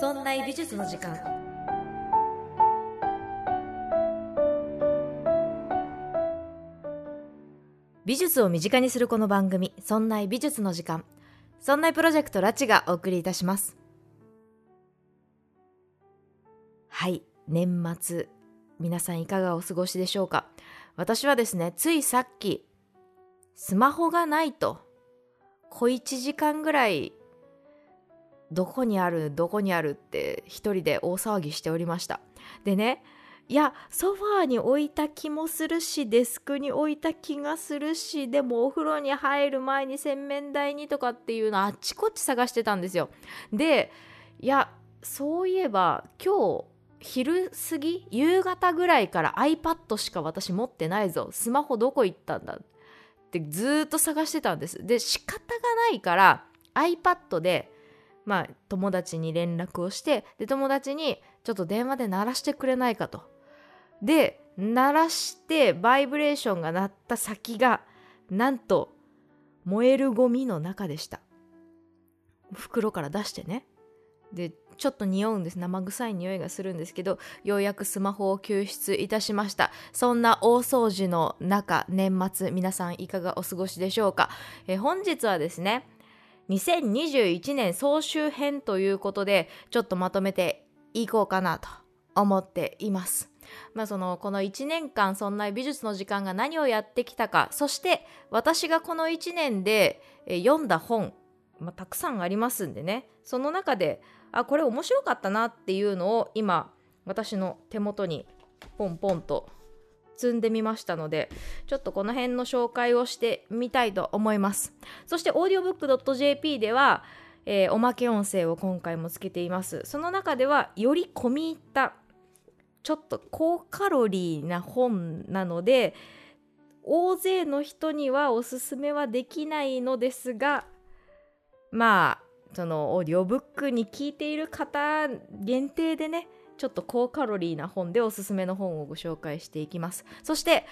そんな美術の時間。美術を身近にするこの番組「そんな美術の時間」そんなプロジェクトラチがお送りいたします。はい年末皆さんいかがお過ごしでしょうか？私はですねついさっきスマホがないと小1時間ぐらいどこにあるどこにあるって一人で大騒ぎしておりました。でねいやソファーに置いた気もするしデスクに置いた気がするしでもお風呂に入る前に洗面台にとかっていうのあっちこっち探してたんですよ。でいやそういえば今日昼過ぎ夕方ぐらいから iPad しか私持ってないぞ。スマホどこ行ったんだってずっと探してたんです。で仕方がないから iPad でまあ友達に連絡をしてで友達にちょっと電話で鳴らしてくれないかとで鳴らしてバイブレーションが鳴った先がなんと燃えるゴミの中でした。袋から出してね。でちょっと匂うんです。生臭い匂いがするんですけどようやくスマホを救出いたしました。そんな大掃除の中年末皆さんいかがお過ごしでしょうか？え本日はですね2021年総集編ということでちょっとまとめていこうかなと思っています。まあそのこの1年間そんな美術の時間が何をやってきたかそして私がこの1年で読んだ本、まあ、たくさんありますんでね。その中であこれ面白かったなっていうのを今私の手元にポンポンと積んでみましたのでちょっとこの辺の紹介をしてみたいと思います。そして audiobook.jp では、えー、おまけ音声を今回もつけています。その中ではより込み入ったちょっと高カロリーな本なので大勢の人にはおすすめはできないのですがまあそのオーディオブックに聞いている方限定でねちょっと高カロリーな本でおすすめの本をご紹介していきます。そして、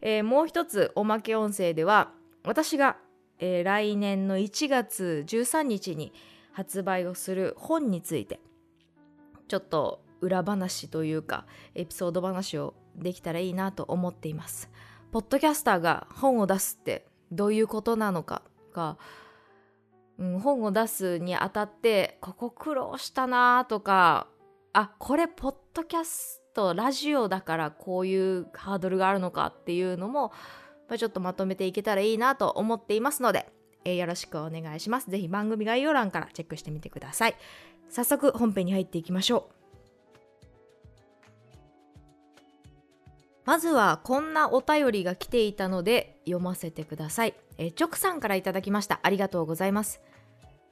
えー、もう一つおまけ音声では私が、えー、来年の1月13日に発売をする本についてちょっと裏話というかエピソード話をできたらいいなと思っています。ポッドキャスターが本を出すってどういうことなのかがうん、本を出すにあたってここ苦労したなとかあこれポッドキャストラジオだからこういうハードルがあるのかっていうのも、まあ、ちょっとまとめていけたらいいなと思っていますので、えー、よろしくお願いします。ぜひ番組概要欄からチェックしてみてください。早速本編に入っていきましょう。まずはこんなお便りが来ていたので読ませてください。えー、直さんからいただきました。ありがとうございます。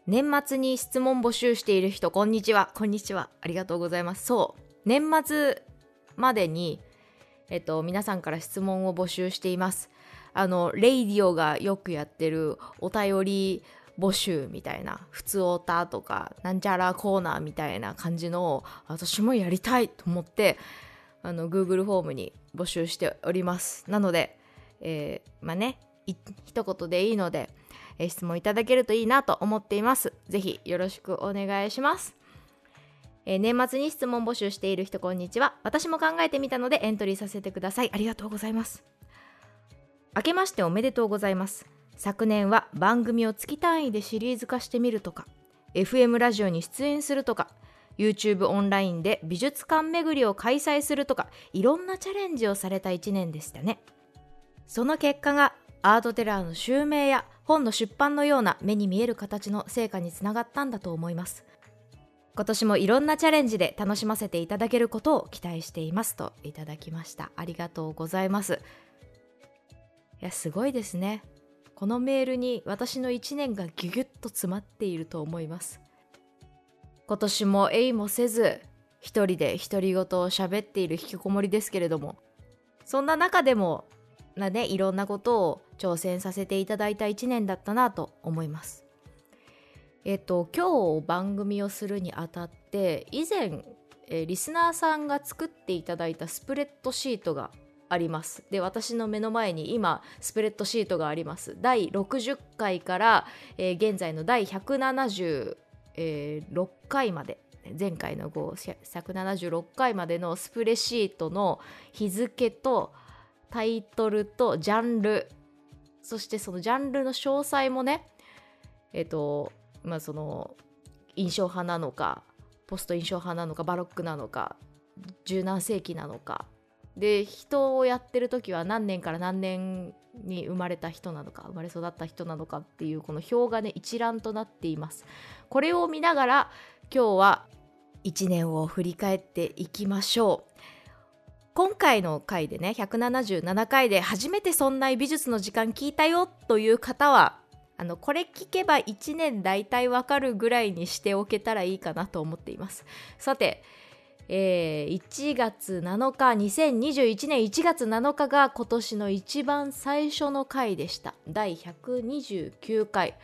年末に質問募集している人、こんにちは。こんにちは。ありがとうございます。そう。年末までに、えっと、皆さんから質問を募集しています。あの、レイディオがよくやってるお便り募集みたいな、普通オタとか、なんちゃらコーナーみたいな感じのを、私もやりたいと思って、あの Google フォームに募集しておりますなので、えー、まあね一言でいいので、えー、質問いただけるといいなと思っています。ぜひよろしくお願いします。えー、年末に質問募集している人こんにちは。私も考えてみたのでエントリーさせてください。ありがとうございます。明けましておめでとうございます。昨年は番組を月単位でシリーズ化してみるとか FM ラジオに出演するとか YouTube オンラインで美術館巡りを開催するとかいろんなチャレンジをされた1年でしたね。その結果がアートテラーの襲名や本の出版のような目に見える形の成果につながったんだと思います。今年もいろんなチャレンジで楽しませていただけることを期待していますといただきました。ありがとうございます。いやすごいですね。このメールに私の1年がギュギュッと詰まっていると思います。今年もえいもせず一人で独り言を喋っている引きこもりですけれどもそんな中でもなねいろんなことを挑戦させていただいた1年だったなと思います。えっと今日番組をするにあたって以前えリスナーさんが作っていただいたスプレッドシートがあります。で私の目の前に今スプレッドシートがあります。第60回から、えー、現在の第170え6回まで前回の号176回までのスプレシートの日付とタイトルとジャンルそしてそのジャンルの詳細もねえっ、とまあその印象派なのかポスト印象派なのかバロックなのか十何世紀なのか。で人をやってる時は何年から何年に生まれた人なのか生まれ育った人なのかっていうこの表がね一覧となっています。これを見ながら今日は1年を振り返っていきましょう。今回の回でね177回で初めてそんな美術の時間聞いたよという方はあのこれ聞けば1年大体わかるぐらいにしておけたらいいかなと思っています。さてえー、1月7日2021年1月7日が今年の一番最初の回でした。第129回。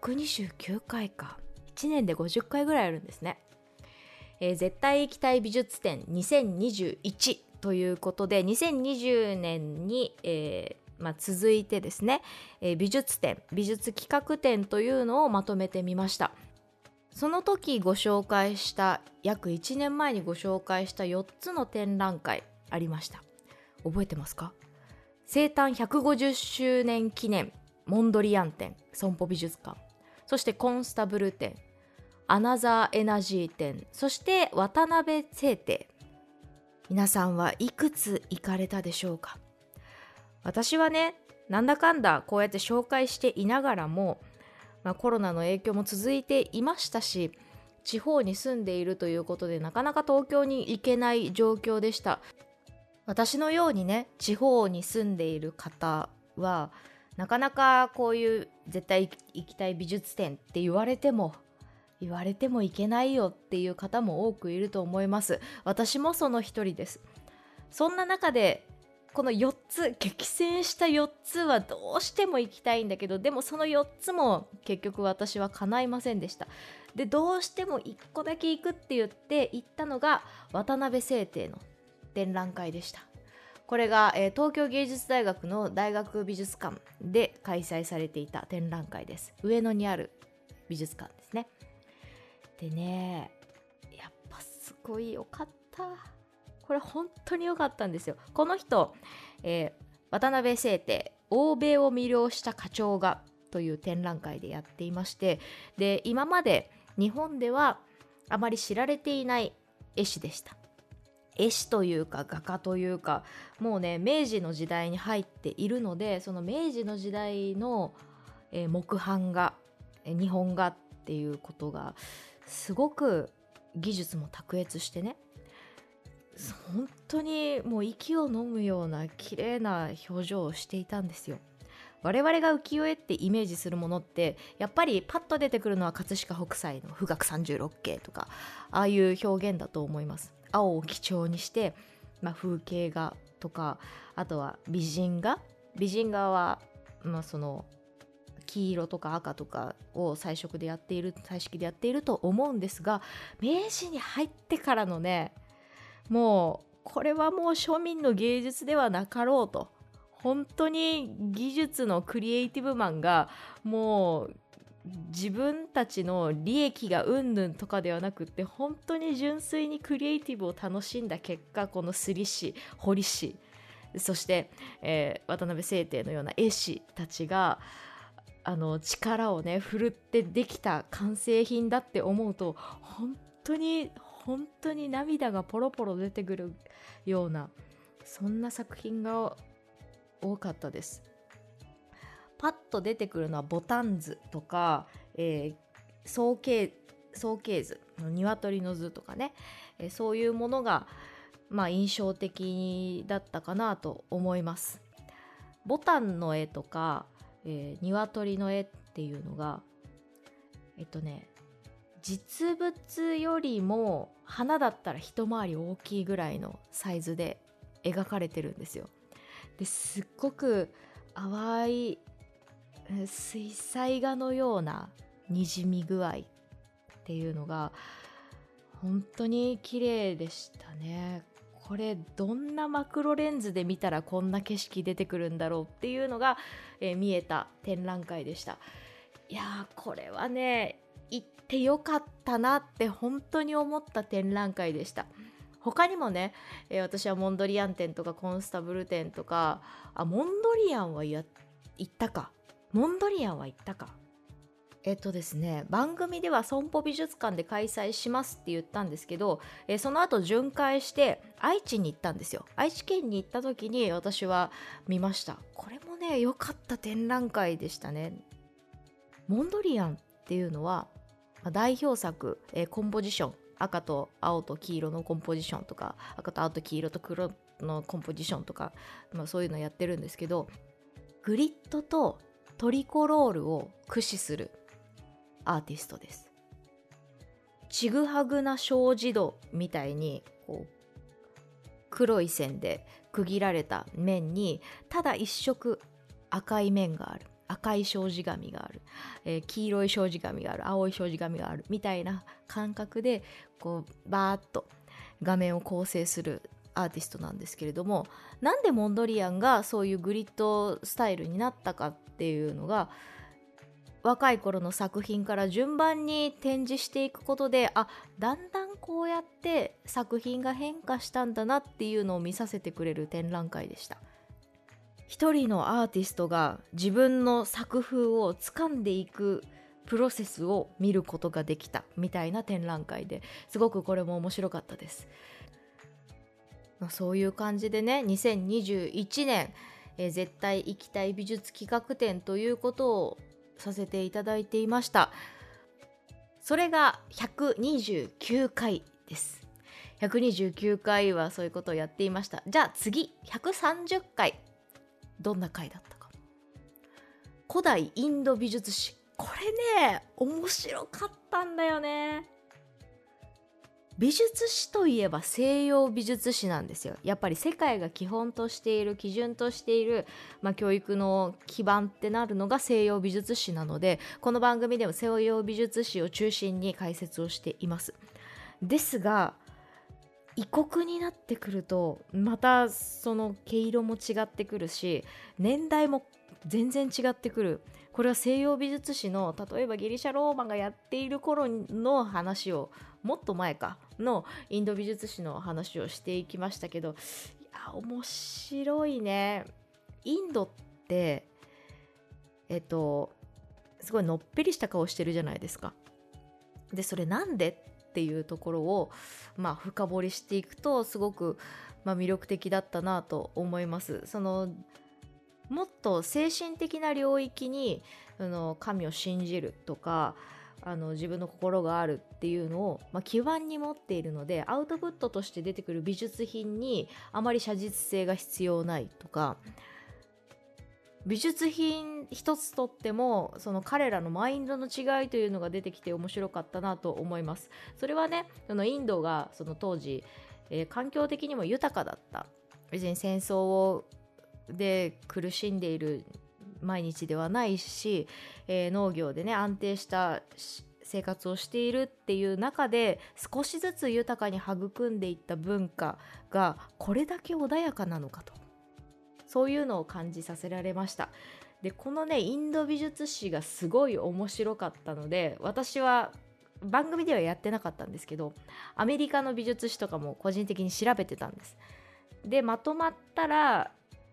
129回か。1年で50回ぐらいあるんですね、えー、絶対行きたい美術展2021ということで2020年に、えーまあ、続いてですね、えー、美術展美術企画展というのをまとめてみました。その時ご紹介した約1年前にご紹介した4つの展覧会ありました。覚えてますか？生誕150周年記念モンドリアン展損保美術館。そしてコンスタブル展アナザーエナジー展そして渡辺聖邸皆さんはいくつ行かれたでしょうか？私はねなんだかんだこうやって紹介していながらもまあ、コロナの影響も続いていましたし地方に住んでいるということでなかなか東京に行けない状況でした。私のようにね地方に住んでいる方はなかなかこういう絶対行きたい美術展って言われても言われてもいけないよっていう方も多くいると思います。私もその一人です。そんな中でこの4つ激戦した4つはどうしても行きたいんだけどでもその4つも結局私は叶いませんでした。でどうしても1個だけ行くって言って行ったのが渡辺聖邸の展覧会でした。これが、えー、東京芸術大学の大学美術館で開催されていた展覧会です。上野にある美術館ですね。でねやっぱすごい良かった。これ本当に良かったんですよ。この人、えー、渡辺聖帝欧米を魅了した課長がという展覧会でやっていましてで今まで日本ではあまり知られていない絵師でした。絵師というか画家というかもうね明治の時代に入っているのでその明治の時代の、えー、木版画日本画っていうことがすごく技術も卓越してね。本当にもう息を飲むような綺麗な表情をしていたんですよ。我々が浮世絵ってイメージするものってやっぱりパッと出てくるのは葛飾北斎の「富岳三十六景」とかああいう表現だと思います。青を基調にして、まあ、風景画とかあとは美人画。美人画は、まあ、その黄色とか赤とかを彩色でやっている彩色でやっていると思うんですが明治に入ってからのねもうこれはもう庶民の芸術ではなかろうと本当に技術のクリエイティブマンがもう自分たちの利益がうんぬんとかではなくって本当に純粋にクリエイティブを楽しんだ結果この摺師彫師そして、えー、渡辺聖帝のような絵師たちがあの力をね振るってできた完成品だって思うと本当に本当に涙がポロポロ出てくるようなそんな作品が多かったです。パッと出てくるのはボタン図とか、えー、総形総形図鶏の図とかね、えー、そういうものがまあ印象的だったかなと思います。ボタンの絵とか、えー、鶏の絵っていうのがえっとね実物よりも花だったら一回り大きいぐらいのサイズで描かれてるんですよ。ですっごく淡い水彩画のようなにじみ具合っていうのが本当に綺麗でしたね。これどんなマクロレンズで見たらこんな景色出てくるんだろうっていうのが、えー、見えた展覧会でした。いやーこれはね行ってよかったなって本当に思った展覧会でした。他にもね、えー、私はモンドリアン展とかコンスタブル展とかあモンドリアンはや行ったか。モンドリアンは行ったか。えっとですね番組では損保美術館で開催しますって言ったんですけど、えー、その後巡回して愛知に行ったんですよ。愛知県に行った時に私は見ました。これもね良かった展覧会でしたね。モンドリアンっていうのは代表作、えー、コンポジション赤と青と黄色のコンポジションとか赤と青と黄色と黒のコンポジションとか、まあ、そういうのやってるんですけどグリッドとトリコロールを駆使するアーティストです。ちぐはぐな小児度みたいにこう黒い線で区切られた面にただ一色赤い面がある。赤い障子紙がある、えー、黄色い障子紙がある。青い障子紙があるみたいな感覚でこうバーッと画面を構成するアーティストなんですけれどもなんでモンドリアンがそういうグリッドスタイルになったかっていうのが若い頃の作品から順番に展示していくことであだんだんこうやって作品が変化したんだなっていうのを見させてくれる展覧会でした。一人のアーティストが自分の作風を掴んでいくプロセスを見ることができたみたいな展覧会ですごくこれも面白かったです、まあ、そういう感じでね2021年え絶対行きたい美術企画展ということをさせていただいていました。それが129回です。129回はそういうことをやっていました。じゃあ次130回。どんな回だったか。古代インド美術史。これね面白かったんだよね。美術史といえば西洋美術史なんですよ。やっぱり世界が基本としている基準としている、まあ、教育の基盤ってなるのが西洋美術史なのでこの番組でも西洋美術史を中心に解説をしています。ですが異国になってくるとまたその毛色も違ってくるし年代も全然違ってくる。これは西洋美術史の例えばギリシャローマがやっている頃の話をもっと前かのインド美術史の話をしていきましたけどいや面白いね。インドってえっとすごいのっぺりした顔してるじゃないですか。でそれなんでっていうところをまあ深掘りしていくとすごく、まあ、魅力的だったなと思います。そのもっと精神的な領域にあの神を信じるとかあの自分の心があるっていうのを、まあ、基盤に持っているのでアウトプットとして出てくる美術品にあまり写実性が必要ないとか美術品一つとってもその彼らのマインドの違いというのが出てきて面白かったなと思います。それはねそのインドがその当時、えー、環境的にも豊かだった。別に戦争をで苦しんでいる毎日ではないし、えー、農業でね安定した生活をしているっていう中で少しずつ豊かに育んでいった文化がこれだけ穏やかなのかと。そういうのを感じさせられました。でこのねインド美術史がすごい面白かったので私は番組ではやってなかったんですけどアメリカの美術史とかも個人的に調べてたんです。でまとまったら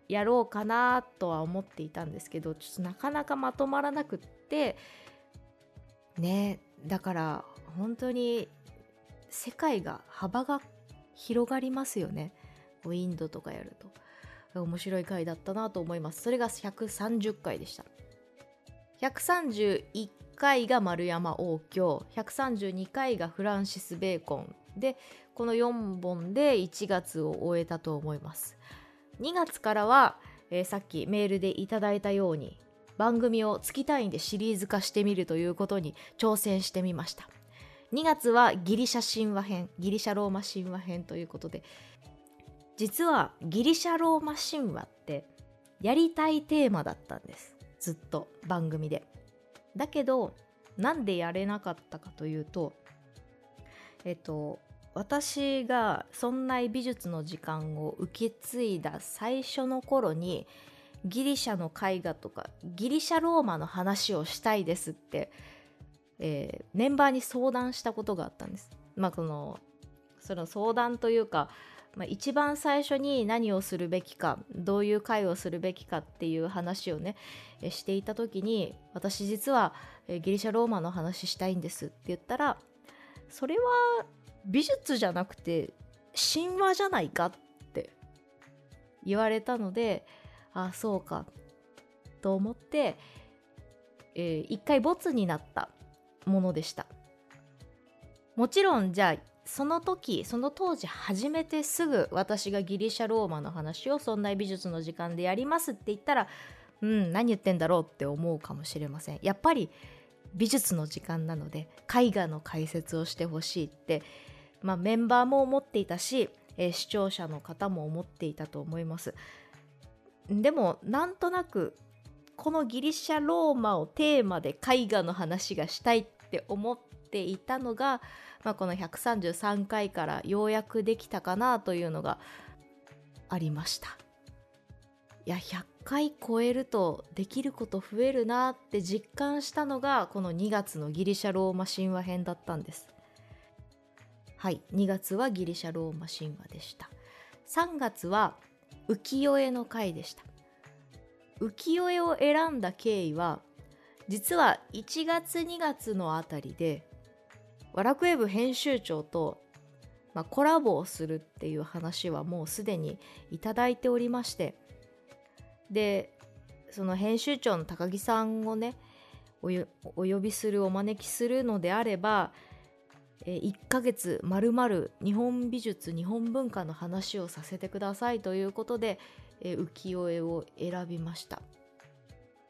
やろうかなとは思っていたんですけどちょっとなかなかまとまらなくってねだから本当に世界が幅が広がりますよね。インドとかやると。面白い回だったなと思います。それが130回でした。131回が丸山王京132回がフランシス・ベーコン。でこの4本で1月を終えたと思います。2月からは、えー、さっきメールでいただいたように番組を月単位でシリーズ化してみるということに挑戦してみました。2月はギリシャ神話編ギリシャローマ神話編ということで実はギリシャローマ神話ってやりたいテーマだったんです。ずっと番組で。だけどなんでやれなかったかというとえっと私が「そんな美術の時間」を受け継いだ最初の頃にギリシャの絵画とかギリシャローマの話をしたいですってえー、メンバーに相談したことがあったんです。まあ、このその相談というか、まあ、一番最初に何をするべきかどういう会をするべきかっていう話をねしていた時に私実はギリシャローマの話したいんですって言ったらそれは美術じゃなくて神話じゃないかって言われたのでああそうかと思って、えー、一回ボツになったものでした。もちろんじゃあその時その当時初めてすぐ私がギリシャローマの話をそんな美術の時間でやりますって言ったらうん何言ってんだろうって思うかもしれません。やっぱり美術の時間なので絵画の解説をしてほしいって、まあ、メンバーも思っていたし、えー、視聴者の方も思っていたと思います。でもなんとなくこのギリシャローマをテーマで絵画の話がしたいって思っていたのが、まあ、この133回からようやくできたかなというのがありました。いや100回超えるとできること増えるなって実感したのがこの2月のギリシャローマ神話編だったんです。はい2月はギリシャローマ神話でした。3月は浮世絵の回でした。浮世絵を選んだ経緯は実は1月2月のあたりでワラクウェブ編集長と、まあ、コラボをするっていう話はもうすでにいただいておりましてでその編集長の高木さんをねお呼びするお招きするのであれば1ヶ月まるまる日本美術日本文化の話をさせてくださいということで浮世絵を選びました。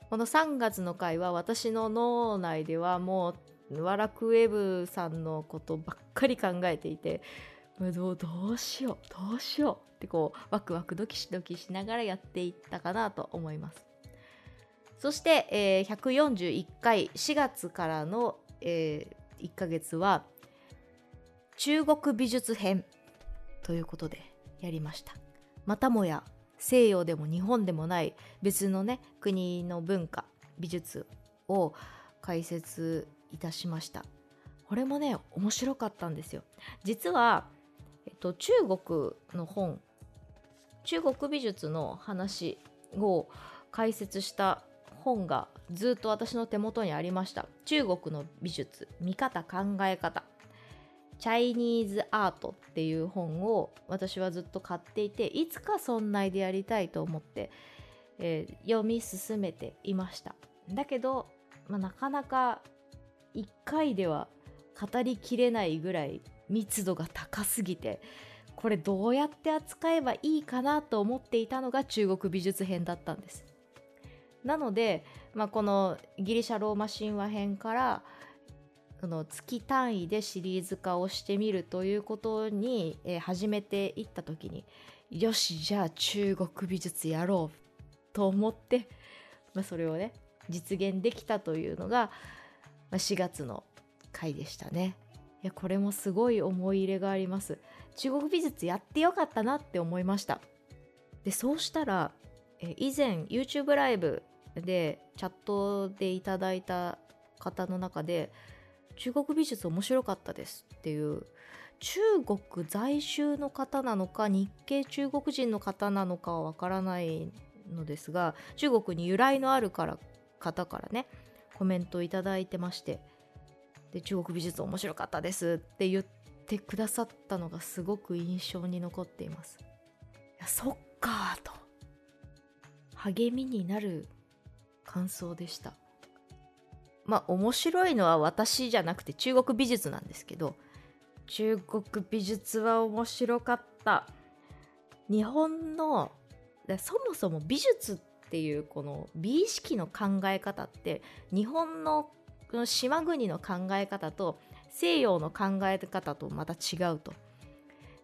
この3月の回は私の脳内ではもうワラクウェブさんのことばっかり考えていてどうどうしようどうしようってこうワクワクドキドキしながらやっていったかなと思います。そして、えー、141回4月からの、えー、1ヶ月は中国美術編ということでやりました。またもや西洋でも日本でもない別のね国の文化美術を解説いたしました。これもね面白かったんですよ。実は、えっと、中国の本中国美術の話を解説した本がずっと私の手元にありました。中国の美術見方考え方。チャイニーズアートっていう本を私はずっと買っていていつかそんなでやりたいと思って、えー、読み進めていました。だけど、まあ、なかなか1回では語りきれないぐらい密度が高すぎてこれどうやって扱えばいいかなと思っていたのが中国美術編だったんです。なので、まあ、このギリシャローマ神話編からその月単位でシリーズ化をしてみるということに、えー、始めていった時によしじゃあ中国美術やろうと思って、まあ、それをね実現できたというのが、まあ、4月の回でしたね。いやこれもすごい思い入れがあります。中国美術やってよかったなって思いました。でそうしたら以前 YouTube ライブでチャットでいただいた方の中で中国美術面白かったですっていう。中国在住の方なのか日系中国人の方なのかはわからないのですが中国に由来のあるから方からねコメントをいただいてまして。で中国美術面白かったですって言ってくださったのがすごく印象に残っています。いやそっかと。励みになる感想でした。まあ面白いのは私じゃなくて中国美術なんですけど中国美術は面白かった日本のそもそも美術っていうこの美意識の考え方って日本の島国の考え方と西洋の考え方とまた違うと。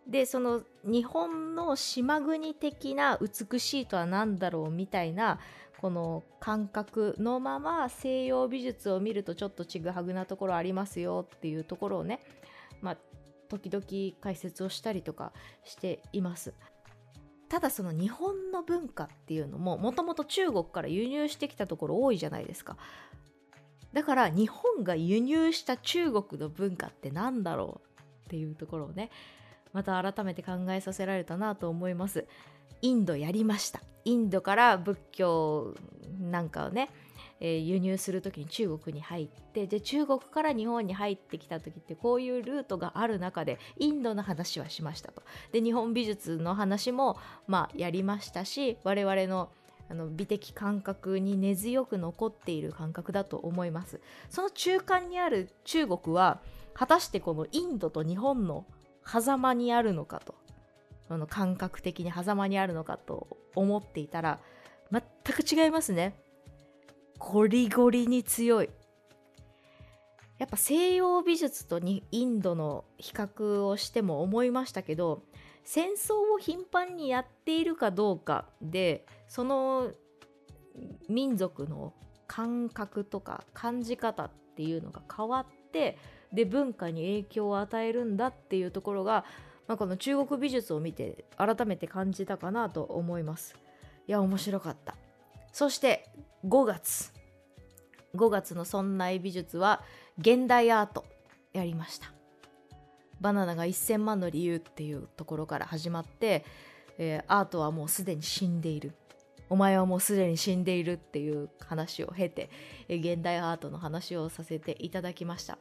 でその日本の島国的な美しいとは何だろうみたいなこの感覚のまま西洋美術を見るとちょっとちぐはぐなところありますよっていうところをね、まあ、時々解説をしたりとかしています。ただその日本の文化っていうのももともと中国から輸入してきたところ多いじゃないですか。だから日本が輸入した中国の文化って何だろうっていうところをねまた改めて考えさせられたなと思いますインドやりました。インドから仏教なんかをね、えー、輸入する時に中国に入ってで中国から日本に入ってきた時ってこういうルートがある中でインドの話はしましたと。で日本美術の話もまあやりましたし我々のあの美的感覚に根強く残っている感覚だと思います。その中間にある中国は果たしてこのインドと日本の狭間にあるのかと。その感覚的に狭間にあるのかと思っていたら全く違いますね。ゴリゴリに強い。やっぱ西洋美術とにインドの比較をしても思いましたけど戦争を頻繁にやっているかどうかでその民族の感覚とか感じ方っていうのが変わってで文化に影響を与えるんだっていうところが、まあ、この中国美術を見て改めて感じたかなと思います。いや面白かった。そして5月。5月の村内美術は現代アートやりました。バナナが1000万の理由っていうところから始まって、えー、アートはもうすでに死んでいる。お前はもうすでに死んでいるっていう話を経て、えー、現代アートの話をさせていただきました。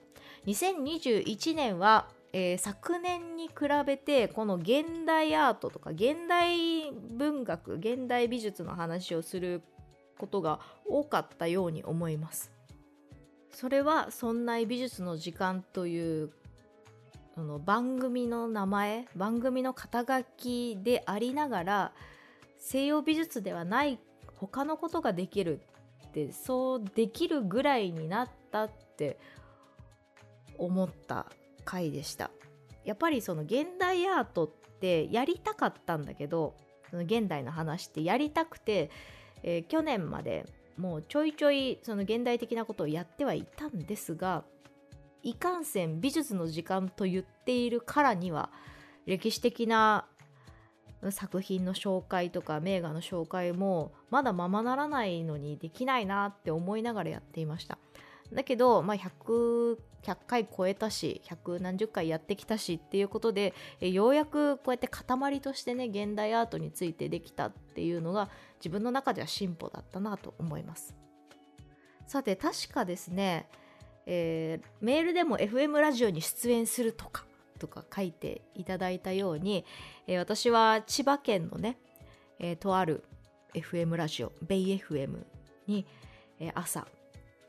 2021年は、えー、昨年に比べてこの現代アートとか現代文学現代美術の話をすることが多かったように思います。それは「そんな美術の時間」というその番組の名前番組の肩書きでありながら西洋美術ではない他のことができるってそうできるぐらいになったって思った回でした。やっぱりその現代アートってやりたかったんだけどその現代の話ってやりたくて、えー、去年までもうちょいちょいその現代的なことをやってはいたんですがいかんせん美術の時間と言っているからには歴史的な作品の紹介とか名画の紹介もまだままならないのにできないなって思いながらやっていました。だけど、まあ100、100, 回超えたし100何十回やってきたしっていうことでようやくこうやって塊としてね現代アートについてできたっていうのが自分の中では進歩だったなと思います。さて確かですねえー、メールでも FM ラジオに出演するとかとか書いていただいたように、えー、私は千葉県のね、えー、とある FM ラジオベイ FM に、え朝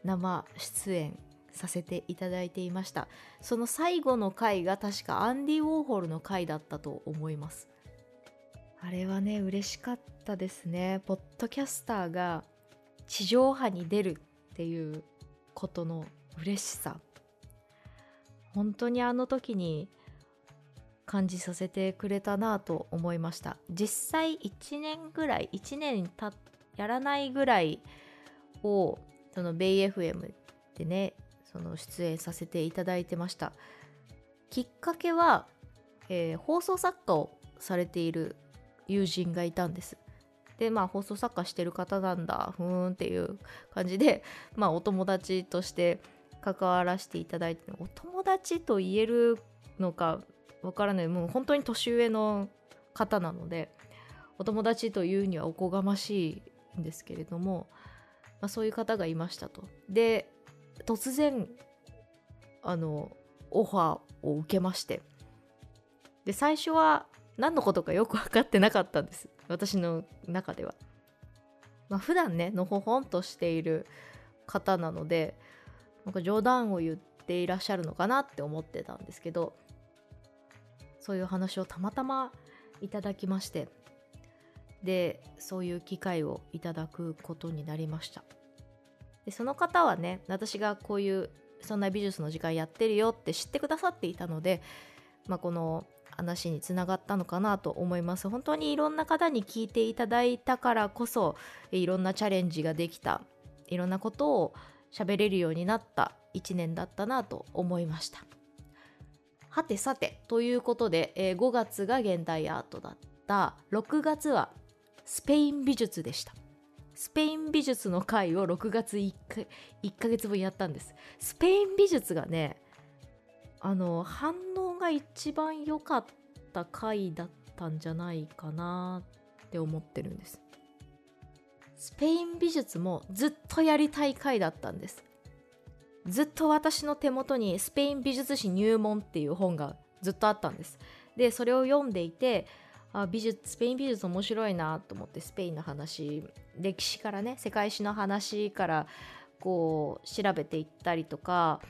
生出演させていただいていました。その最後の回が確かアンディ・ウォーホルの回だったと思います。あれはね嬉しかったですね。ポッドキャスターが地上波に出るっていうことの嬉しさ。本当にあの時に感じさせてくれたなと思いました。実際1年ぐらい1年たやらないぐらいをそのベイ FM でねその出演させていただいてました。きっかけは、えー、放送作家をされている友人がいたんです。でまあ放送作家してる方なんだふーんっていう感じで まあお友達として関わらせていただいてお友達と言えるのかわからない。もう本当に年上の方なのでお友達というにはおこがましいんですけれども、まあ、そういう方がいましたと。で突然あのオファーを受けましてで最初は何のことかよく分かってなかったんです私の中では。まあ、普段ねのほほんとしている方なのでなんか冗談を言っていらっしゃるのかなって思ってたんですけどそういう話をたまたまいただきましてでそういう機会をいただくことになりました。でその方はね私がこういうそんな美術の時間やってるよって知ってくださっていたので、まあ、この話につながったのかなと思います。本当にいろんな方に聞いていただいたからこそいろんなチャレンジができた。いろんなことを喋れるようになった1年だったなと思いました。はてさてということで、えー、5月が現代アートだった。6月はスペイン美術でした。スペイン美術の回を6月 1, か1ヶ月分やったんです。スペイン美術がねあの反応が一番良かった回だったんじゃないかなって思ってるんです。スペイン美術もずっとやりたい回だったんです。ずっと私の手元にスペイン美術史入門っていう本がずっとあったんです。でそれを読んでいてあ美術スペイン美術面白いなと思ってスペインの話歴史からね世界史の話からこう調べていったりとか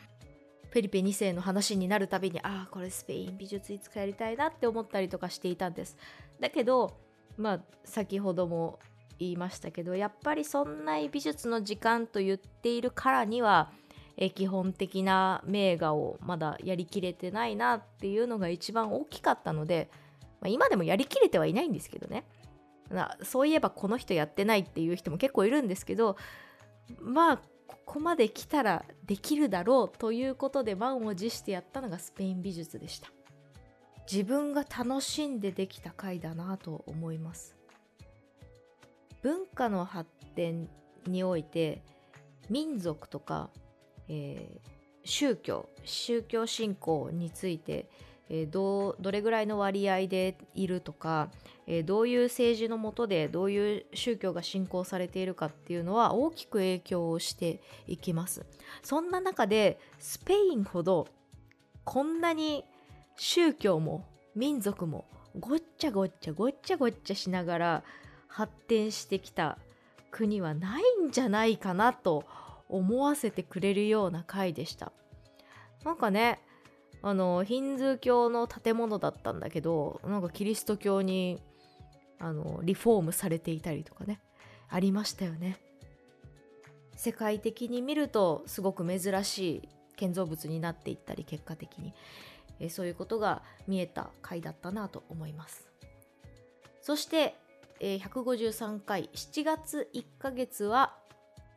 フェリペ2世の話になるたびにああこれスペイン美術いつかやりたいなって思ったりとかしていたんです。だけどまあ先ほども言いましたけどやっぱりそんな美術の時間と言っているからにはえ基本的な名画をまだやりきれてないなっていうのが一番大きかったので、まあ、今でもやりきれてはいないんですけどね。そういえばこの人やってないっていう人も結構いるんですけどまあここまで来たらできるだろうということで満を持してやったのがスペイン美術でした。自分が楽しんでできた回だなと思います。文化の発展において民族とか、えー、宗教宗教信仰について、えー、どどれぐらいの割合でいるとか、え、どういう政治のもとでどういう宗教が信仰されているかっていうのは大きく影響をしていきます。そんな中でスペインほどこんなに宗教も民族もごっちゃごっちゃごっちゃごっちゃしながら発展してきた国はないんじゃないかなと思わせてくれるような回でした。なんかねあのヒンズー教の建物だったんだけどなんかキリスト教にあのリフォームされていたりとかねありましたよね。世界的に見るとすごく珍しい建造物になっていったり結果的に。えそういうことが見えた回だったなと思います。そしてえー、153回7月1ヶ月は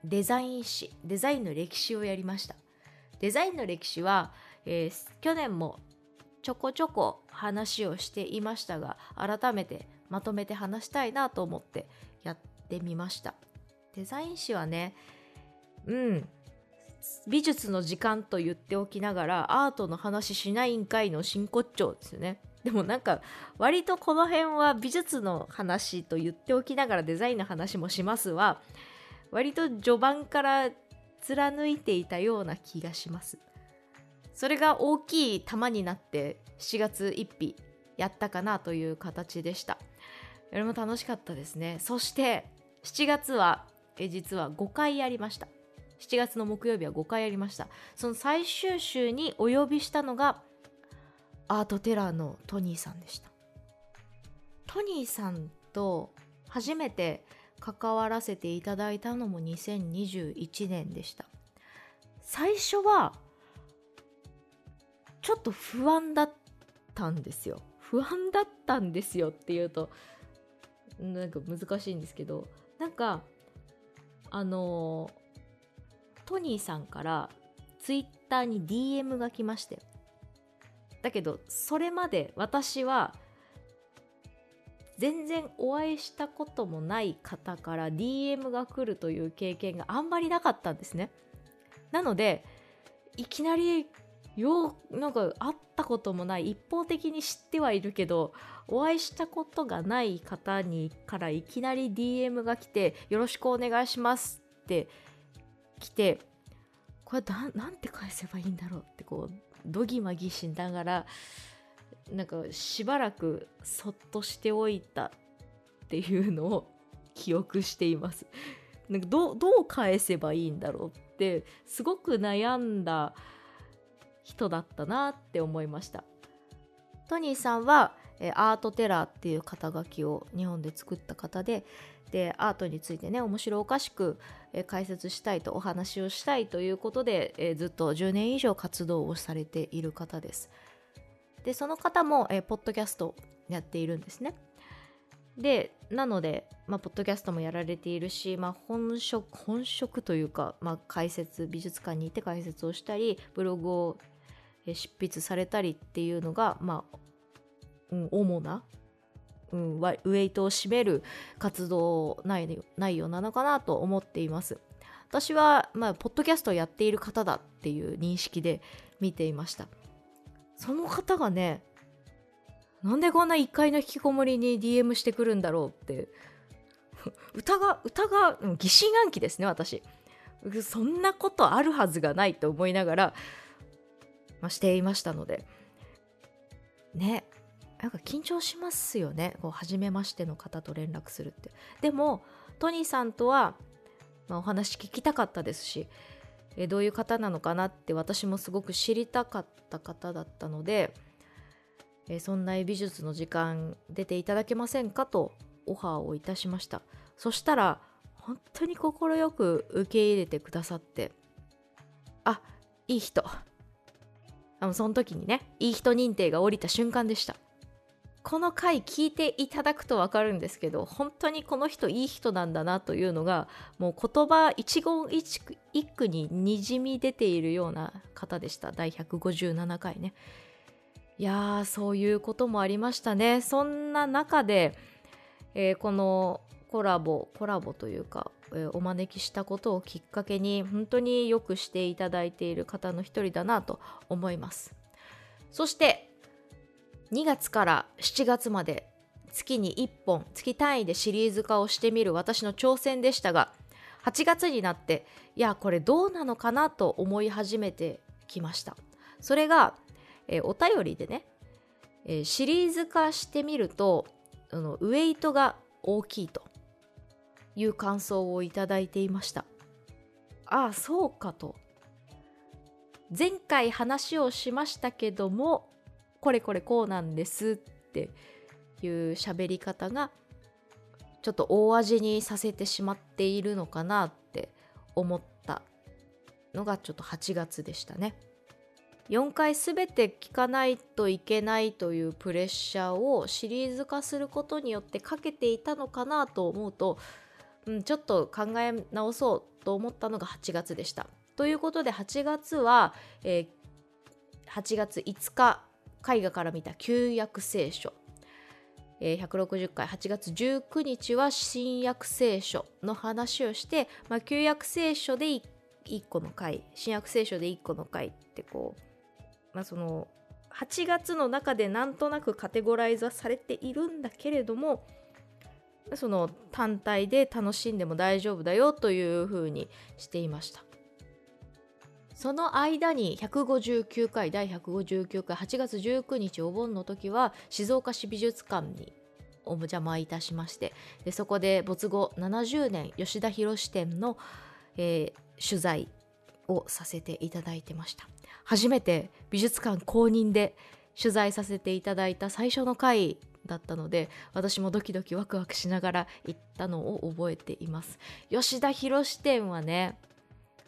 デザイン史デザインの歴史をやりました。デザインの歴史は、えー、去年もちょこちょこ話をしていましたが改めてまとめて話したいなと思ってやってみました。デザイン史はねうん美術の時間と言っておきながらアートの話しないんかいの真骨頂ですよね。でもなんか割とこの辺は美術の話と言っておきながらデザインの話もしますは割と序盤から貫いていたような気がします。それが大きい玉になって7月1日やったかなという形でした。それも楽しかったですね。そして7月はえ実は5回やりました。7月の木曜日は5回やりました。その最終週にお呼びしたのがアートテラーのトニーさんでした。トニーさんと初めて関わらせていただいたのも2021年でした。最初はちょっと不安だったんですよ。不安だったんですよっていうとなんか難しいんですけどなんかあのトニーさんからツイッターに DM が来まして。だけどそれまで私は全然お会いしたこともない方から DM が来るという経験があんまりなかったんですね。なのでいきなりようなんか会ったこともない一方的に知ってはいるけどお会いしたことがない方にからいきなり DM が来て「よろしくお願いします」って来てこれだなんて返せばいいんだろうってこうどぎまぎしながらなんかしばらくそっとしておいたっていうのを記憶しています。なんかどどう返せばいいんだろうってすごく悩んだ人だったなって思いました。トニーさんはアートテラーっていう肩書きを日本で作った方ででアートについてね面白おかしく解説したいとお話をしたいということで、ずっと10年以上活動をされている方です。でその方も、ポッドキャストやっているんですね。でなので、まあ、ポッドキャストもやられているし、まあ、本職本職というか、まあ、解説美術館に行って解説をしたりブログを執筆されたりっていうのが、まあうん、主なうん、ウェイトを占める活動内内容なのかなと思っています。私は、まあ、ポッドキャストをやっている方だっていう認識で見ていました。その方がねなんでこんな1階の引きこもりに DM してくるんだろうって歌が歌が疑心暗鬼ですね私。そんなことあるはずがないと思いながら、まあ、していましたので。ね。なんか緊張しますよね。こう初めましての方と連絡するって。でもトニーさんとは、まあ、お話聞きたかったですしえどういう方なのかなって私もすごく知りたかった方だったのでえそんな美術の時間出ていただけませんかとオファーをいたしました。そしたら本当に快く受け入れてくださってあいい人。あのその時にねいい人認定が降りた瞬間でした。この回聞いていただくと分かるんですけど本当にこの人いい人なんだなというのがもう言葉一言一句ににじみ出ているような方でした。第157回ね。いやーそういうこともありましたね。そんな中で、えー、このコラボコラボというか、お招きしたことをきっかけに本当によくしていただいている方の一人だなと思います。そして2月から7月まで月に1本月単位でシリーズ化をしてみる私の挑戦でしたが8月になっていやこれどうなのかなと思い始めてきました。それが、えー、お便りでね、えー、シリーズ化してみるとあのウェイトが大きいと。いう感想をいただいていましたああそうかと前回話をしましたけどもこれこれこうなんですっていう喋り方がちょっと大味にさせてしまっているのかなって思ったのがちょっと8月でしたね。4回全て聞かないといけないというプレッシャーをシリーズ化することによってかけていたのかなと思うと、うん、ちょっと考え直そうと思ったのが8月でした。ということで8月は、えー、8月5日絵画から見た旧約聖書、えー、160回8月19日は新約聖書の話をして、まあ、旧約聖書で 1, 個の回新約聖書で1個の回ってこう、まあ、その8月の中でなんとなくカテゴライズはされているんだけれどもその単体で楽しんでも大丈夫だよというふうにしていました。その間に159回第159回8月19日お盆の時は静岡市美術館にお邪魔いたしましてでそこで没後70年吉田博展の、えー、取材をさせていただいてました初めて美術館公認で取材させていただいた最初の回だったので私もドキドキワクワクしながら行ったのを覚えています。吉田博展はね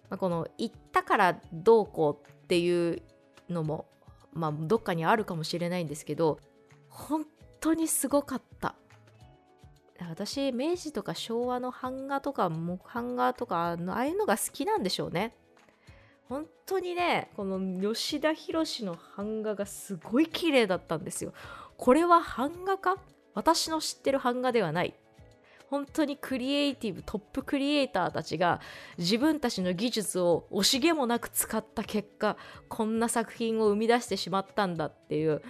まあ、この行ったからどうこうっていうのも、まあ、どっかにあるかもしれないんですけど本当にすごかった。私明治とか昭和の版画とか木版画とかああいうのが好きなんでしょうね。本当にねこの吉田博の版画がすごい綺麗だったんですよ。これは版画か？私の知ってる版画ではない。本当にクリエイティブトップクリエイターたちが自分たちの技術を惜しげもなく使った結果こんな作品を生み出してしまったんだっていう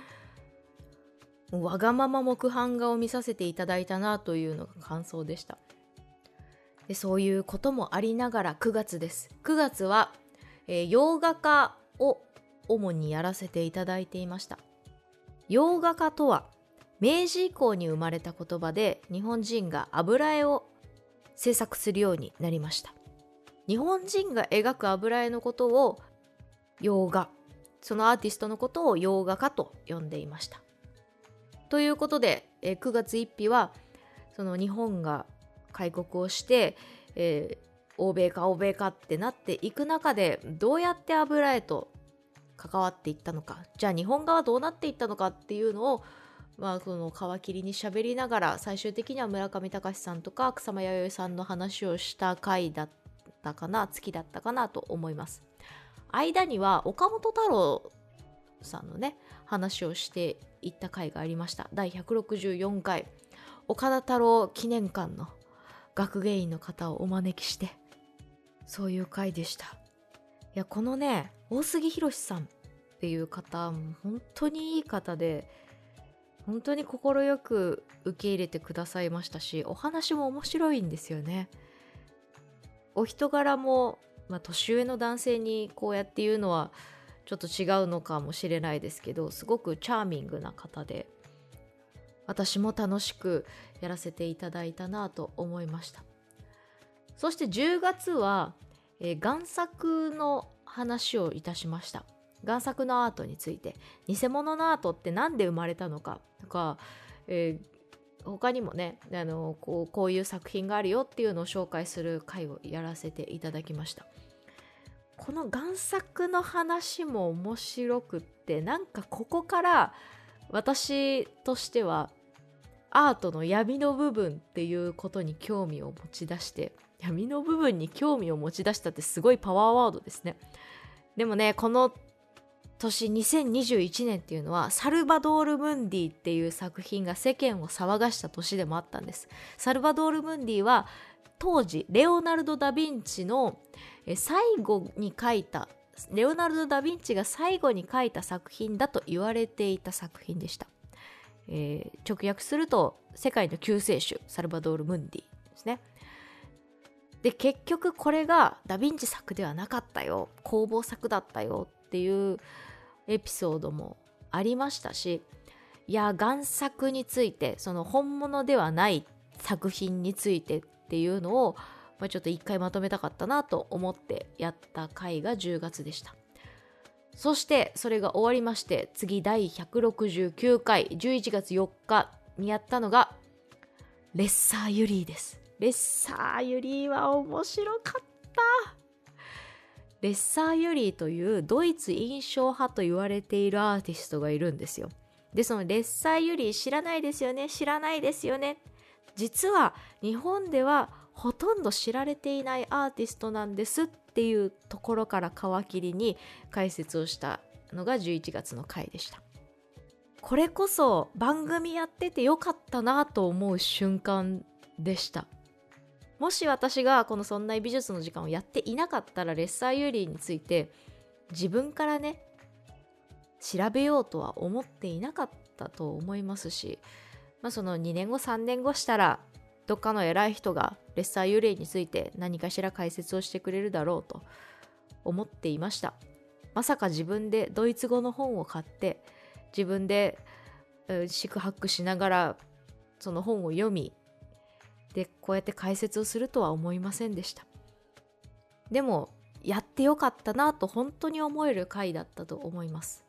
わがまま木版画を見させていただいたなというのが感想でした。でそういうこともありながら9月です。9月は、えー、洋画家を主にやらせていただいていました。洋画家とは明治以降に生まれた言葉で日本人が油絵を制作するようになりました。日本人が描く油絵のことを洋画。そのアーティストのことを洋画家と呼んでいました。ということで、え9月1日はその日本が開国をして、えー、欧米か欧米かってなっていく中でどうやって油絵と関わっていったのか。じゃあ日本画はどうなっていったのかっていうのをまあ、その皮切りに喋りながら最終的には村上隆さんとか草間彌生さんの話をした回だったかな月だったかなと思います。間には岡本太郎さんのね話をしていった回がありました。第164回。岡田太郎記念館の学芸員の方をお招きしてそういう回でした。いやこのね大杉宏さんっていう方本当にいい方で本当に快く受け入れてくださいましたしお話も面白いんですよね。お人柄も、まあ、年上の男性にこうやって言うのはちょっと違うのかもしれないですけどすごくチャーミングな方で私も楽しくやらせていただいたなと思いました。そして10月は、えー、贋作の話をいたしました。贋作のアートについて偽物のアートって何で生まれたのかとか、えー、他にもねあのこうこういう作品があるよっていうのを紹介する回をやらせていただきました。この贋作の話も面白くってなんかここから私としてはアートの闇の部分っていうことに興味を持ち出して闇の部分に興味を持ち出したってすごいパワーワードですね。でもねこの年2021年っていうのはサルバドール・ムンディっていう作品が世間を騒がした年でもあったんです。サルバドール・ムンディは当時レオナルド・ダ・ヴィンチの最後に書いたレオナルド・ダ・ヴィンチが最後に書いた作品だと言われていた作品でした、えー、直訳すると世界の救世主サルバドール・ムンディですね。で結局これがダ・ヴィンチ作ではなかったよ。工房作だったよっていうエピソードもありましたしいや贋作についてその本物ではない作品についてっていうのを、まあ、ちょっと一回まとめたかったなと思ってやった回が10月でした。そしてそれが終わりまして次第169回11月4日にやったのがレッサーユリーです。レッサーユリーは面白かった。レッサーユリーというドイツ印象派と言われているアーティストがいるんですよ。でそのレッサーユリー知らないですよね知らないですよね。実は日本ではほとんど知られていないアーティストなんですっていうところから皮切りに解説をしたのが11月の回でした。これこそ番組やっててよかったなと思う瞬間でした。もし私がこの「そんな美術の時間」をやっていなかったらレッサーユーリーについて自分からね調べようとは思っていなかったと思いますしまあ、その2年後3年後したらどっかの偉い人がレッサー幽霊について何かしら解説をしてくれるだろうと思っていました。まさか自分でドイツ語の本を買って自分で四苦八苦しながらその本を読みでこうやって解説をするとは思いませんでした。でもやってよかったなと本当に思える回だったと思います。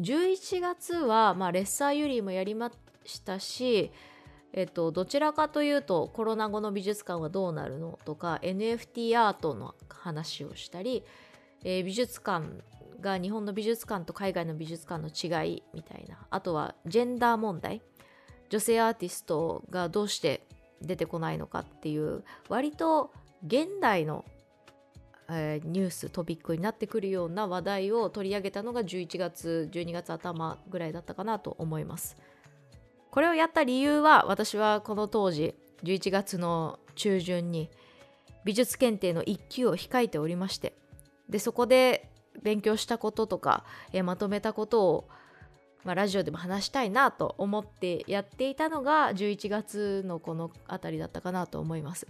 11月は、まあ、レッサーユリーもやりましたし、えっと、どちらかというとコロナ後の美術館はどうなるのとか NFT アートの話をしたり、えー、美術館が日本の美術館と海外の美術館の違いみたいなあとはジェンダー問題女性アーティストがどうして出てこないのかっていう割と現代の、えー、ニューストピックになってくるような話題を取り上げたのが11月12月頭ぐらいだったかなと思います。これをやった理由は私はこの当時11月の中旬に美術検定の1級を控えておりましてでそこで勉強したこととか、えまとめたことを、まあ、ラジオでも話したいなと思ってやっていたのが11月のこの辺りだったかなと思います。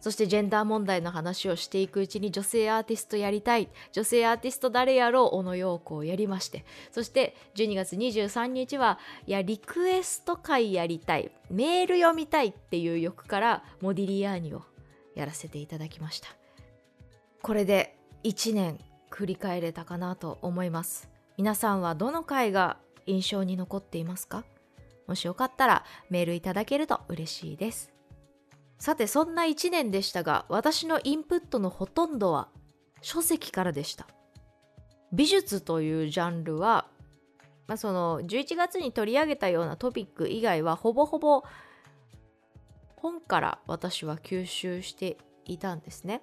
そしてジェンダー問題の話をしていくうちに女性アーティストやりたい。女性アーティスト誰やろう小野陽子をやりまして。そして12月23日はいやリクエスト会やりたい。メール読みたいっていう欲からモディリアーニをやらせていただきました。これで1年繰り返れたかなと思います。皆さんはどの回が印象に残っていますか？もしよかったらメールいただけると嬉しいです。さてそんな1年でしたが私のインプットのほとんどは書籍からでした。美術というジャンルは、まあ、その11月に取り上げたようなトピック以外はほぼほぼ本から私は吸収していたんですね。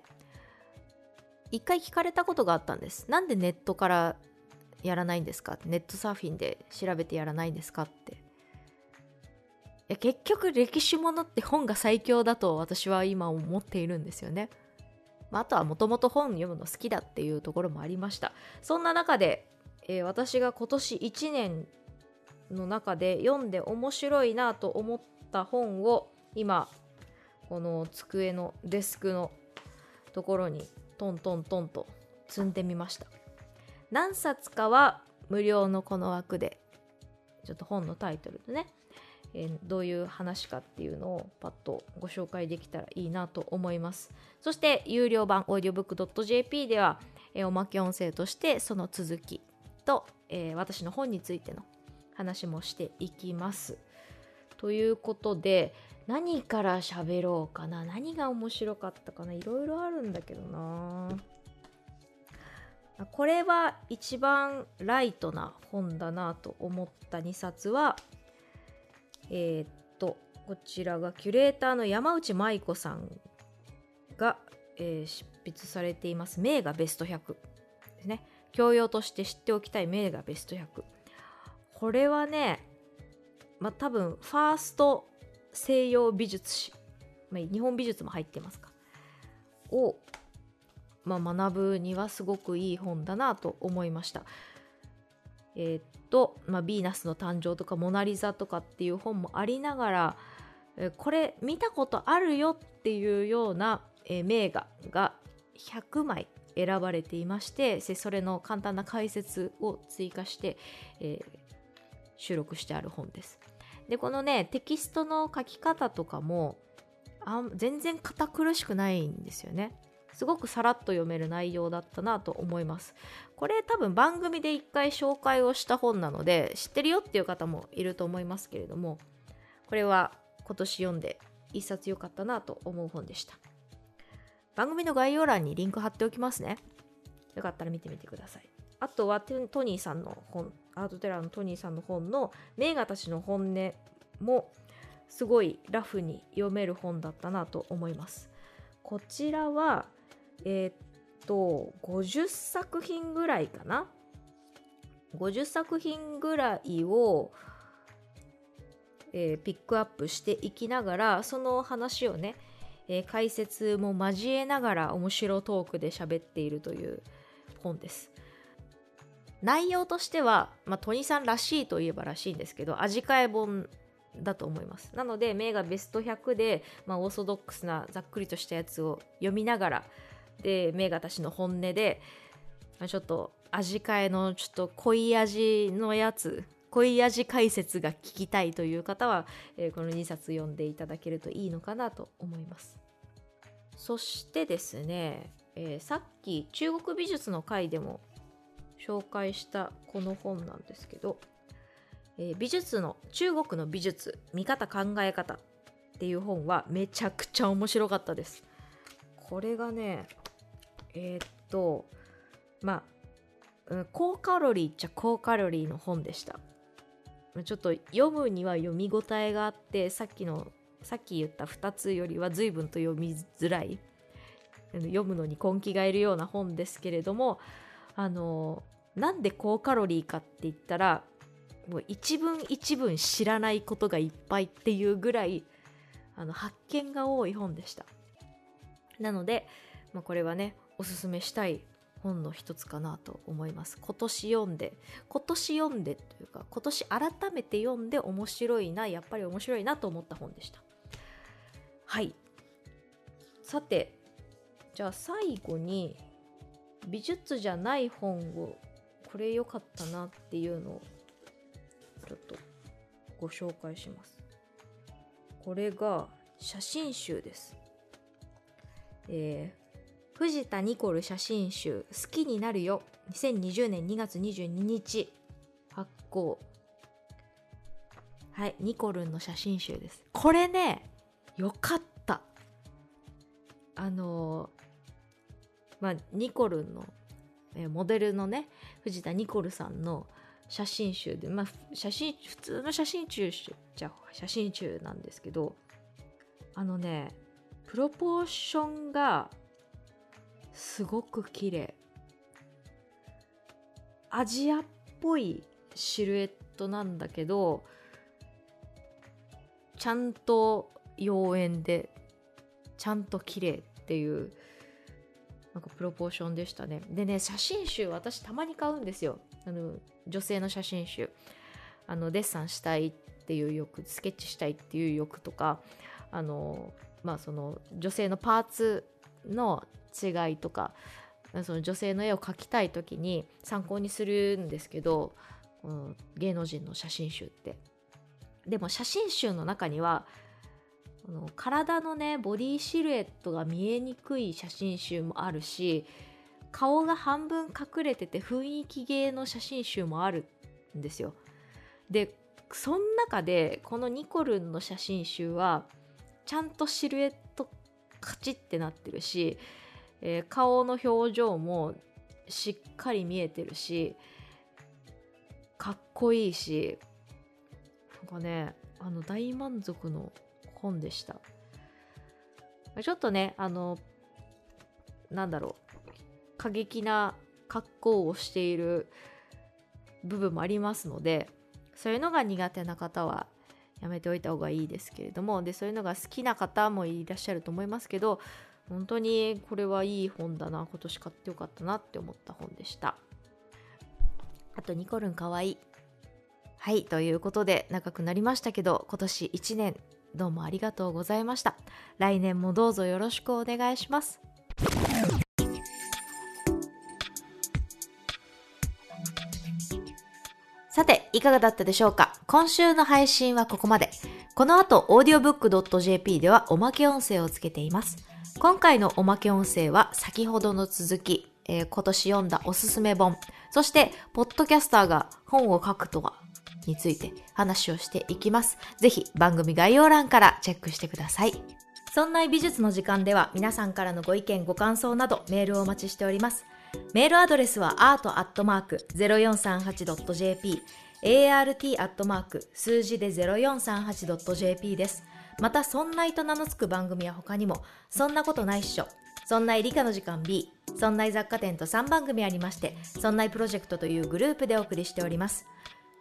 一回聞かれたことがあったんです。なんでネットからやらないんですか？ネットサーフィンで調べてやらないんですか？って。や結局歴史ものって本が最強だと私は今思っているんですよね、まあ、あとはもともと本読むの好きだっていうところもありました。そんな中で、えー、私が今年1年の中で読んで面白いなと思った本を今この机のデスクのところにトントントンと積んでみました。何冊かは無料のこの枠でちょっと本のタイトルでね、え、どういう話かっていうのをパッとご紹介できたらいいなと思います。そして有料版 audiobook.jp では、え、おまけ音声としてその続きと、えー、私の本についての話もしていきます。ということで何から喋ろうかな？何が面白かったかな？いろいろあるんだけどな。これは一番ライトな本だなと思った2冊はえー、っとこちらがキュレーターの山内舞子さんが、えー、執筆されています。名画ベスト100ですね。教養として知っておきたい名画ベスト100これはねまあ多分ファースト西洋美術史、まあ、日本美術も入ってますか。をまあ、学ぶにはすごくいい本だなと思いました。えー、っと、まあ、ヴィーナスの誕生とかモナ・リザとかっていう本もありながら、えこれ見たことあるよっていうような、えー、名画が100枚選ばれていましてそれの簡単な解説を追加して、えー、収録してある本です。でこのねテキストの書き方とかもあ全然堅苦しくないんですよね。すごくさらっと読める内容だったなと思います。これ多分番組で一回紹介をした本なので知ってるよっていう方もいると思いますけれどもこれは今年読んで一冊良かったなと思う本でした。番組の概要欄にリンク貼っておきますね。よかったら見てみてください。あとはトニーさんの本、アートテラーのトニーさんの本の名画たちの本音もすごいラフに読める本だったなと思います。こちらはえー、っと50作品ぐらいかな？50作品ぐらいを、えー、ピックアップしていきながらその話をね、えー、解説も交えながら面白トークで喋っているという本です。内容としては、まあ、トニさんらしいといえばらしいんですけど味替え本だと思います。なので名がベスト100で、まあ、オーソドックスなざっくりとしたやつを読みながらで名画たちの本音でちょっと味替えのちょっと濃い味のやつ濃い味解説が聞きたいという方は、えー、この2冊読んでいただけるといいのかなと思います。そしてですね、えー、さっき中国美術の回でも紹介したこの本なんですけど、えー、美術の中国の美術見方考え方っていう本はめちゃくちゃ面白かったです。これがねえー、っとまあ、うん、高カロリーっちゃ高カロリーの本でした。ちょっと読むには読み応えがあってさっきのさっき言った2つよりは随分と読みづらい。読むのに根気がいるような本ですけれどもあのなんで高カロリーかって言ったらもう一文一文知らないことがいっぱいっていうぐらいあの発見が多い本でした。なので、まあ、これはねおすすめしたい本の一つかなと思います。今年読んで今年読んでというか今年改めて読んで面白いなやっぱり面白いなと思った本でした。はい。さてじゃあ最後に美術じゃない本をこれ良かったなっていうのをちょっとご紹介します。これが写真集です。えー藤田ニコル写真集「好きになるよ」2020年2月22日。発行。はいニコルンの写真集です。これねよかった。あのまあニコルンの、モデルのね藤田ニコルさんの写真集でまあ写真普通の写真集じゃ写真集なんですけどあのねプロポーションがすごく綺麗。アジアっぽいシルエットなんだけどちゃんと妖艶でちゃんと綺麗っていうなんかプロポーションでしたね。でね写真集私たまに買うんですよ。あの女性の写真集。あのデッサンしたいっていう欲スケッチしたいっていう欲とかあのまあその女性のパーツの違いとかその女性の絵を描きたい時に参考にするんですけど、うん、芸能人の写真集って。でも写真集の中にはこの体のねボディシルエットが見えにくい写真集もあるし顔が半分隠れてて雰囲気芸の写真集もあるんですよ。でその中でこのニコルンの写真集はちゃんとシルエットカチッってなってるしえー、顔の表情もしっかり見えてるしかっこいいしなんかねあの大満足の本でした。ちょっとねあのなんだろう過激な格好をしている部分もありますのでそういうのが苦手な方はやめておいた方がいいですけれどもでそういうのが好きな方もいらっしゃると思いますけど本当にこれはいい本だな今年買ってよかったなって思った本でした。あとニコルンかわい。いはいということで長くなりましたけど今年1年どうもありがとうございました。来年もどうぞよろしくお願いします。さて、いかがだったでしょうか？今週の配信はここまで。この後、audiobook.jp ではおまけ音声をつけています。今回のおまけ音声は先ほどの続き、えー、今年読んだおすすめ本、そして、ポッドキャスターが本を書くとはについて話をしていきます。ぜひ番組概要欄からチェックしてください。そんな美術の時間では皆さんからのご意見ご感想などメールをお待ちしております。メールアドレスは art.0438.jp art. 数字で 0438.jp です。また、そんないと名の付く番組は他にも、そんなことないっしょ、そんない理科の時間 B、そんない雑貨店と3番組ありまして、そんないプロジェクトというグループでお送りしております。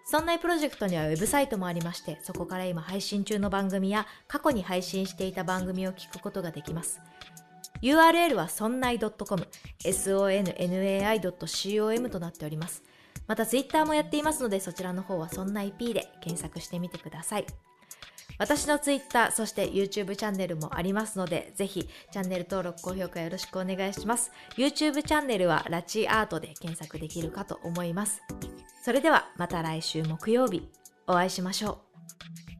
そんないプロジェクトにはウェブサイトもありまして、そこから今配信中の番組や過去に配信していた番組を聞くことができます。URL はそんない .com、sonnai.com となっております。また Twitter もやっていますので、そちらの方はそんない P で検索してみてください。私の Twitter、そして YouTube チャンネルもありますので、ぜひチャンネル登録、高評価よろしくお願いします。YouTube チャンネルはラチアートで検索できるかと思います。それではまた来週木曜日お会いしましょう。